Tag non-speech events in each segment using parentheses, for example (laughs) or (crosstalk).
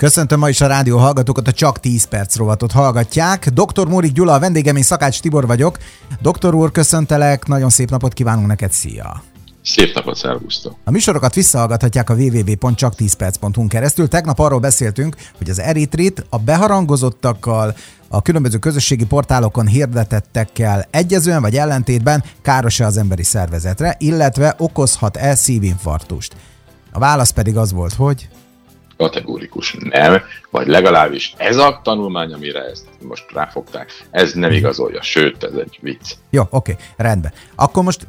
Köszöntöm ma is a rádió hallgatókat, a Csak 10 perc rovatot hallgatják. Dr. Móri Gyula, a vendégem, én Szakács Tibor vagyok. Doktor úr, köszöntelek, nagyon szép napot kívánunk neked, szia! Szép napot, szervusztok! A műsorokat visszahallgathatják a www.csak10perc.hu keresztül. Tegnap arról beszéltünk, hogy az eritrit a beharangozottakkal, a különböző közösségi portálokon hirdetettekkel egyezően vagy ellentétben káros-e az emberi szervezetre, illetve okozhat-e szívinfarktust. A válasz pedig az volt, hogy kategórikus nem, vagy legalábbis ez a tanulmány, amire ezt most ráfogták, ez nem igazolja, sőt, ez egy vicc. Jó, oké, rendben. Akkor most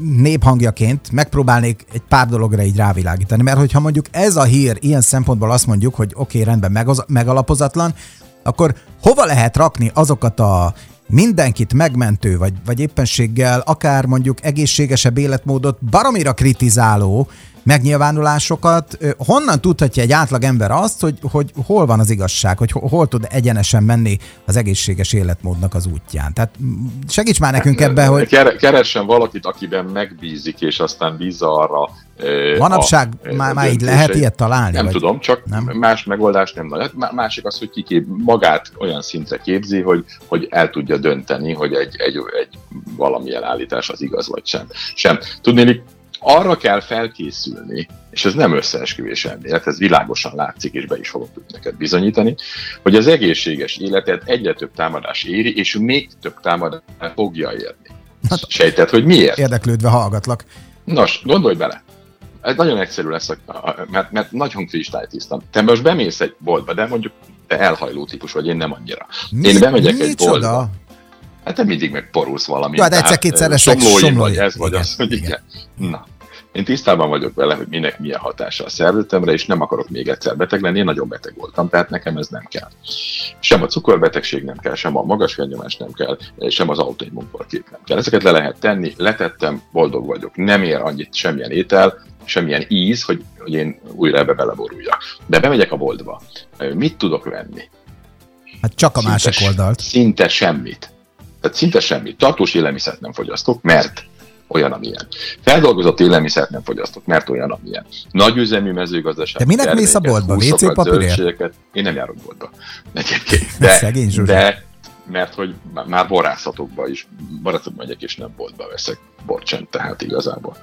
néphangjaként megpróbálnék egy pár dologra így rávilágítani, mert hogyha mondjuk ez a hír ilyen szempontból azt mondjuk, hogy oké, rendben, megaz- megalapozatlan, akkor hova lehet rakni azokat a mindenkit megmentő, vagy, vagy éppenséggel akár mondjuk egészségesebb életmódot baromira kritizáló megnyilvánulásokat. Honnan tudhatja egy átlag ember azt, hogy, hogy hol van az igazság, hogy hol tud egyenesen menni az egészséges életmódnak az útján? Tehát segíts már nekünk ebben, hogy... Keressen valakit, akiben megbízik, és aztán bízza arra, Manapság a, már, már így lehet ilyet találni? Nem vagy? tudom, csak nem? más megoldás nem nagyon. Másik az, hogy kikép, magát olyan szintre képzi, hogy, hogy el tudja dönteni, hogy egy, egy, egy valamilyen állítás az igaz vagy sem. sem. Tudnélik, arra kell felkészülni, és ez nem összeesküvés elmélet, ez világosan látszik, és be is fogok tudni neked bizonyítani, hogy az egészséges életet egyre több támadás éri, és még több támadás fogja érni. Hát, Sejted, hogy miért? Érdeklődve hallgatlak. Nos, gondolj bele. Ez nagyon egyszerű lesz, mert, mert nagyon kristálytisztan. Te most bemész egy boltba, de mondjuk te elhajló típus vagy, én nem annyira. Mi, én bemegyek egy boltba. Hát te mindig megporulsz valami. Hát egyszer-kétszer esek vagy ez vagy az, hogy igen. igen. Na, én tisztában vagyok vele, hogy minek milyen hatása a szervezetemre, és nem akarok még egyszer beteg lenni, én nagyon beteg voltam, tehát nekem ez nem kell. Sem a cukorbetegség nem kell, sem a magas vérnyomás nem kell, sem az autoimmunkorkép nem kell. Ezeket le lehet tenni, letettem, boldog vagyok. Nem ér annyit semmilyen étel, semmilyen íz, hogy, hogy én újra ebbe beleboruljak. De bemegyek a boltba. Mit tudok venni? Hát csak a szinte, másik oldalt. Szinte semmit. Tehát szinte semmit. Tartós élelmiszert nem fogyasztok, mert olyan, amilyen. Feldolgozott élelmiszert nem fogyasztok, mert olyan, amilyen. Nagyüzemű mezőgazdaság. De minek mész a boltba? WC papírért? Én nem járok boltba. Egyébként. (laughs) De, Szegény de, mert hogy már borászatokba is, borászatokba megyek és nem boltba veszek bort tehát igazából.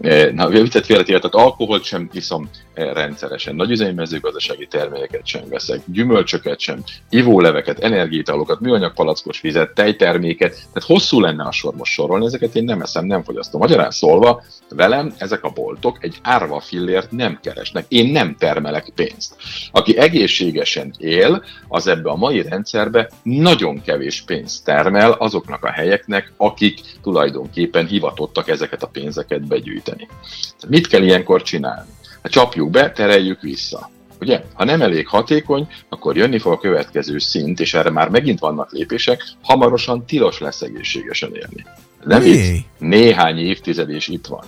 E, na, viccet félretéve, tehát alkoholt sem iszom e, rendszeresen, nagyüzemi mezőgazdasági termékeket sem veszek, gyümölcsöket sem, ivóleveket, energiítalokat, műanyag palackos vizet, tejterméket, tehát hosszú lenne a sor most sorolni, ezeket én nem eszem, nem fogyasztom. Magyarán szólva, velem ezek a boltok egy árva fillért nem keresnek. Én nem termelek pénzt. Aki egészségesen él, az ebbe a mai rendszerbe nagyon kevés pénzt termel azoknak a helyeknek, akik tulajdonképpen hivatottak ezeket a pénzeket begyűjteni. Mit kell ilyenkor csinálni? Hát csapjuk be, tereljük vissza. Ugye? Ha nem elég hatékony, akkor jönni fog a következő szint, és erre már megint vannak lépések, hamarosan tilos lesz egészségesen élni. Nem itt, néhány évtized és itt van.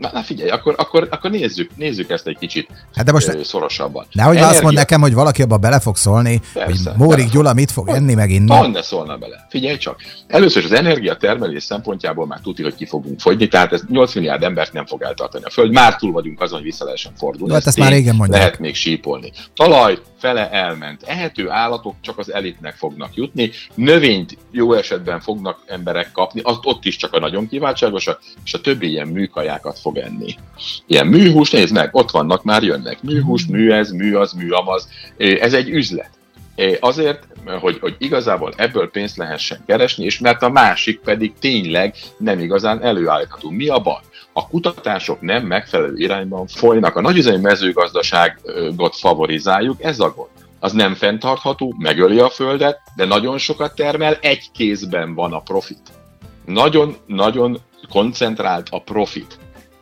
Na, na figyelj, akkor, akkor, akkor nézzük, nézzük ezt egy kicsit hát de most szorosabban. Nehogy Energia... azt mond nekem, hogy valaki abba bele fog szólni, Persze, hogy Mórik Gyula mit fog enni meg inni. Van, ne szólna bele. Figyelj csak. Először is az energiatermelés szempontjából már tudni, hogy ki fogunk fogyni, tehát ez 8 milliárd embert nem fog eltartani a Föld. Már túl vagyunk azon, hogy vissza lehessen fordulni. Hát ezt, ezt már régen mondják. Lehet még sípolni. Talaj fele elment. Ehető állatok csak az elitnek fognak jutni, növényt jó esetben fognak emberek kapni, az ott is csak a nagyon kiváltságosak, és a többi ilyen műkajákat fog enni. Ilyen műhús, nézd meg, ott vannak már, jönnek műhús, mű ez, mű az, mű amaz. Ez egy üzlet. Azért, hogy, hogy igazából ebből pénzt lehessen keresni, és mert a másik pedig tényleg nem igazán előállítható. Mi a baj? A kutatások nem megfelelő irányban folynak. A nagyüzemi mezőgazdaságot favorizáljuk, ez a gond az nem fenntartható, megöli a földet, de nagyon sokat termel, egy kézben van a profit. Nagyon-nagyon koncentrált a profit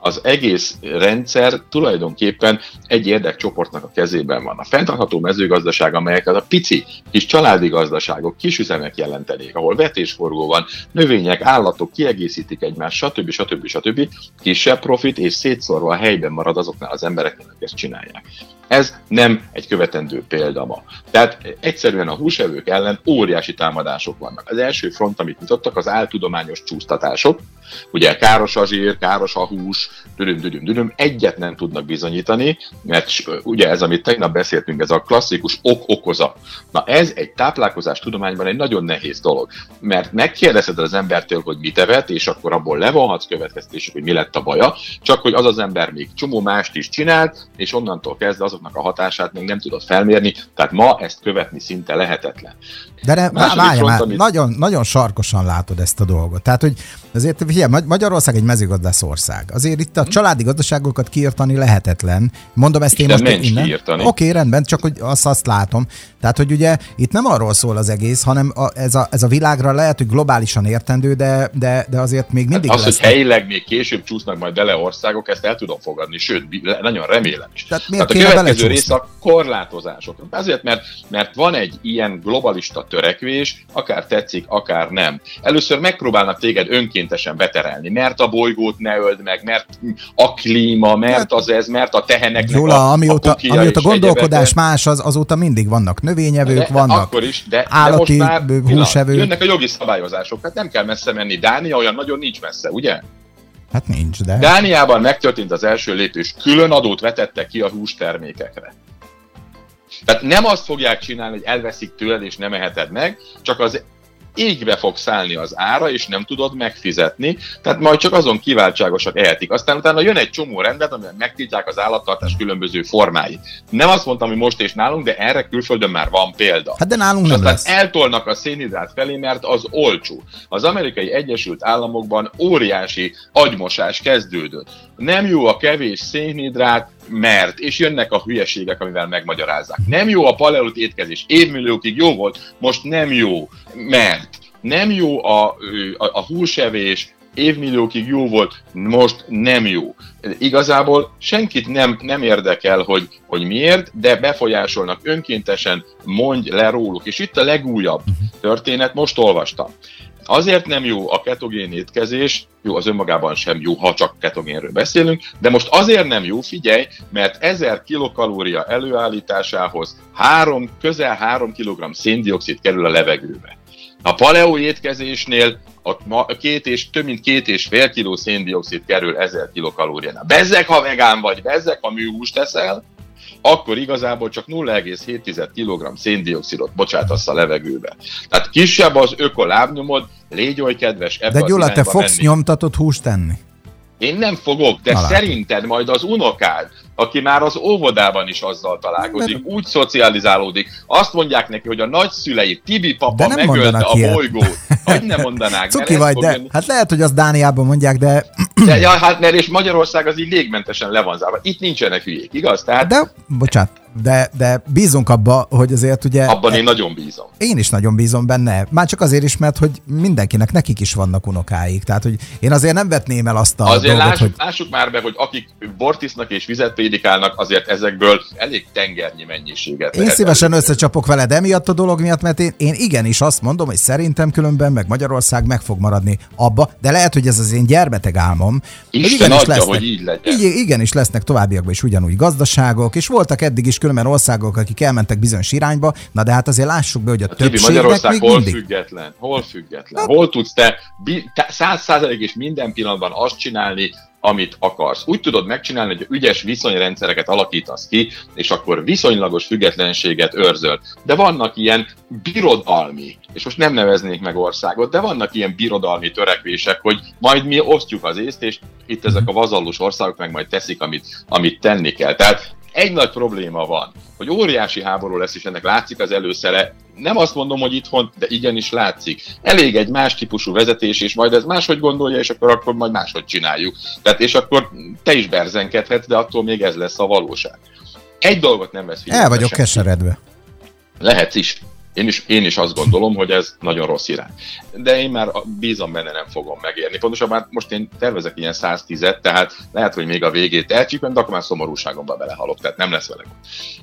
az egész rendszer tulajdonképpen egy érdekcsoportnak a kezében van. A fenntartható mezőgazdaság, amelyek az a pici kis családi gazdaságok, kisüzemek jelentenék, ahol vetésforgó van, növények, állatok kiegészítik egymást, stb. stb. stb. Kisebb profit és szétszórva a helyben marad azoknál az embereknek, akik ezt csinálják. Ez nem egy követendő példa ma. Tehát egyszerűen a húsevők ellen óriási támadások vannak. Az első front, amit mutattak, az áltudományos csúsztatások. Ugye káros a zsír, káros a hús, dürüm, dürüm, dürüm, egyet nem tudnak bizonyítani, mert ugye ez, amit tegnap beszéltünk, ez a klasszikus ok-okoza. Na ez egy táplálkozás tudományban egy nagyon nehéz dolog, mert megkérdezed az embertől, hogy mit evett, és akkor abból levonhatsz következtések, hogy mi lett a baja, csak hogy az az ember még csomó mást is csinált, és onnantól kezdve azoknak a hatását még nem tudod felmérni, tehát ma ezt követni szinte lehetetlen. De ne, várj már, amit... nagyon, nagyon sarkosan látod ezt a dolgot. Tehát, hogy azért figyelj, Magyarország egy mezőgazdász ország. Azért itt a hm. családi gazdaságokat kiirtani lehetetlen. Mondom ezt én most innen. Oké, okay, rendben, csak hogy azt, azt látom. Tehát, hogy ugye itt nem arról szól az egész, hanem a, ez, a, ez a világra lehet, hogy globálisan értendő, de, de, de azért még mindig hát az, hogy helyileg még később csúsznak majd bele országok, ezt el tudom fogadni, sőt, nagyon remélem is. Tehát, miért Tehát a következő rész a korlátozások. Azért, mert, mert van egy ilyen globalista törekvés, akár tetszik, akár nem. Először megpróbálnak téged önkéntesen beterelni, mert a bolygót ne öld meg, mert a klíma, mert az ez, mert a tehenek. Jóla, a, amióta, a amióta gondolkodás más, az, azóta mindig vannak növényevők, de, vannak akkor is, de, állati de most már, húsevők. Jönnek a jogi szabályozások, hát nem kell messze menni. Dánia olyan nagyon nincs messze, ugye? Hát nincs, de... Dániában megtörtént az első lépés, külön adót vetettek ki a hústermékekre. Tehát nem azt fogják csinálni, hogy elveszik tőled és nem eheted meg, csak az égbe fog szállni az ára, és nem tudod megfizetni, tehát majd csak azon kiváltságosak ehetik. Aztán utána jön egy csomó rendet, amiben megtiltják az állattartás különböző formái. Nem azt mondtam, hogy most és nálunk, de erre külföldön már van példa. Hát de nálunk és nem aztán lesz. eltolnak a szénhidrát felé, mert az olcsó. Az amerikai Egyesült Államokban óriási agymosás kezdődött. Nem jó a kevés szénhidrát, mert, és jönnek a hülyeségek, amivel megmagyarázzák. Nem jó a paleolit étkezés, évmilliókig jó volt, most nem jó, mert nem jó a, a, a húsevés, évmilliókig jó volt, most nem jó. Igazából senkit nem, nem érdekel, hogy, hogy miért, de befolyásolnak önkéntesen, mondj le róluk. És itt a legújabb mhm. történet, most olvastam. Azért nem jó a ketogén étkezés, jó, az önmagában sem jó, ha csak ketogénről beszélünk, de most azért nem jó, figyelj, mert 1000 kilokalória előállításához három, közel 3 kg széndiokszid kerül a levegőbe. A paleo étkezésnél a két és, több mint két és fél kiló széndiokszid kerül 1000 kilokalóriánál. Bezzek, ha vegán vagy, bezzek, ha műhúst teszel, akkor igazából csak 0,7 kg széndiokszidot bocsátasz a levegőbe. Tehát kisebb az ökolábnyomod, légy oly kedves ebbe De Gyula, te fogsz menni. nyomtatott húst tenni? Én nem fogok, de Talán. szerinted majd az unokád, aki már az óvodában is azzal találkozik, úgy szocializálódik, azt mondják neki, hogy a nagyszülei, Tibi papa megölte a bolygót. Hogy nem mondanák. (laughs) Cuki vagy, de jönni. hát lehet, hogy az Dániában mondják, de... de ja, hát mert és Magyarország az így légmentesen le van zárva. Itt nincsenek hülyék, igaz? Tehát... De, bocsánat, de, de bízunk abba, hogy azért ugye... Abban én nagyon bízom. Én is nagyon bízom benne. Már csak azért is, mert hogy mindenkinek, nekik is vannak unokáik. Tehát, hogy én azért nem vetném el azt a Azért dolgot, lássuk, hogy... lássuk már be, hogy akik bortisznak és vizet prédikálnak, azért ezekből elég tengernyi mennyiséget. Én szívesen elég. összecsapok veled emiatt a dolog miatt, mert én, én igenis azt mondom, hogy szerintem különben meg Magyarország meg fog maradni abba, de lehet, hogy ez az én gyermeteg álmom. Isten igenis adja, lesznek, hogy így legyen. Igen, igenis lesznek továbbiakban is ugyanúgy gazdaságok, és voltak eddig is különben országok, akik elmentek bizonyos irányba, na de hát azért lássuk be, hogy a, a többségnek Magyarország még hol mindig... független? Hol független? Hát... Hol tudsz te száz százalék és minden pillanatban azt csinálni, amit akarsz. Úgy tudod megcsinálni, hogy ügyes viszonyrendszereket alakítasz ki, és akkor viszonylagos függetlenséget őrzöl. De vannak ilyen birodalmi, és most nem neveznék meg országot, de vannak ilyen birodalmi törekvések, hogy majd mi osztjuk az észt, és itt ezek a vazallus országok meg majd teszik, amit, amit tenni kell. Tehát egy nagy probléma van, hogy óriási háború lesz, és ennek látszik az előszere. Nem azt mondom, hogy itthon, de igenis látszik. Elég egy más típusú vezetés, és majd ez máshogy gondolja, és akkor, akkor majd máshogy csináljuk. Tehát, és akkor te is berzenkedhetsz, de attól még ez lesz a valóság. Egy dolgot nem vesz figyelembe. El vagyok keseredve. Lehetsz is Én is, én is azt gondolom, hogy ez nagyon rossz irány. De én már bízom benne, nem fogom megérni. Pontosabban hát most én tervezek ilyen 110-et, tehát lehet, hogy még a végét elcsípem, de akkor már szomorúságomba belehalok, tehát nem lesz vele.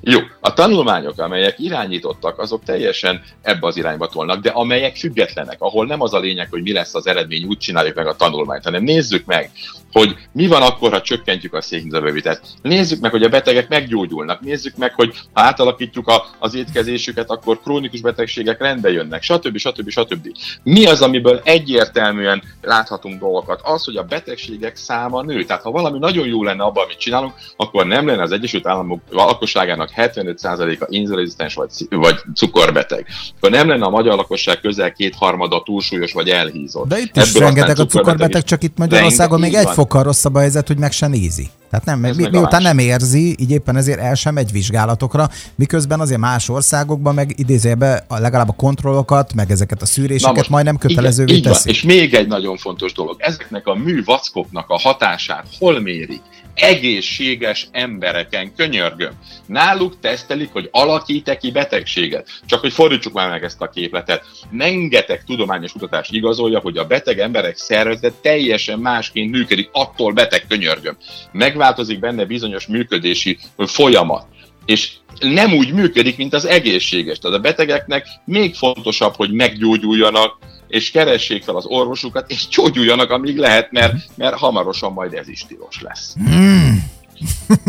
Jó, a tanulmányok, amelyek irányítottak, azok teljesen ebbe az irányba tolnak, de amelyek függetlenek, ahol nem az a lényeg, hogy mi lesz az eredmény, úgy csináljuk meg a tanulmányt, hanem nézzük meg, hogy mi van akkor, ha csökkentjük a szénhidrobövitet. Nézzük meg, hogy a betegek meggyógyulnak, nézzük meg, hogy ha átalakítjuk a, az étkezésüket, akkor krónikus betegségek rendbe jönnek, stb. stb. stb. Mi az, amiből egyértelműen láthatunk dolgokat? Az, hogy a betegségek száma nő. Tehát ha valami nagyon jó lenne abban, amit csinálunk, akkor nem lenne az Egyesült Államok lakosságának 75%-a inzulinrezisztens vagy, vagy cukorbeteg. Akkor nem lenne a magyar lakosság közel kétharmada túlsúlyos vagy elhízott. De itt is Ebből rengeteg a cukorbeteg, csak itt Magyarországon még egy fokkal rosszabb a helyzet, hogy meg se nézi. Tehát nem, mi, miután nem érzi, így éppen ezért el sem megy vizsgálatokra, miközben azért más országokban meg idézőjebe legalább a kontrollokat, meg ezeket a szűréseket most, majdnem kötelezővé igen, teszik. És még egy nagyon fontos dolog, ezeknek a művackoknak a hatását hol mérik? egészséges embereken, könyörgöm. Náluk tesztelik, hogy alakít-e ki betegséget. Csak hogy fordítsuk már meg ezt a képletet. Rengeteg tudományos kutatás igazolja, hogy a beteg emberek szervezet teljesen másként működik, attól beteg könyörgöm. Megváltozik benne bizonyos működési folyamat és nem úgy működik, mint az egészséges. Tehát a betegeknek még fontosabb, hogy meggyógyuljanak, és keressék fel az orvosukat, és gyógyuljanak, amíg lehet, mert, mert hamarosan majd ez is tilos lesz. Hmm.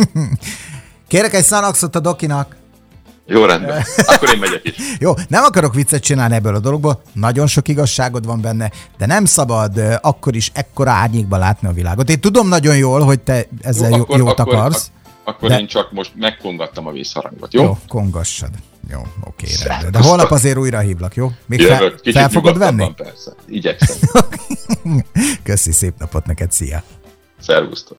(laughs) Kérek egy szanaxot a dokinak. Jó, rendben. (laughs) Akkor én megyek is. Jó, nem akarok viccet csinálni ebből a dologból, nagyon sok igazságod van benne, de nem szabad akkor is ekkora árnyékba látni a világot. Én tudom nagyon jól, hogy te ezzel jó, akkor, jót akkor, akarsz. Akkor de... én csak most megkongattam a vízharangot, jó? Jó, kongassad. Jó, oké, rendben. De holnap azért újra hívlak, jó? Még Jövök, fel, fel fogod venni? Persze, igyekszem. (laughs) Köszi, szép napot neked, szia! Szervusztok!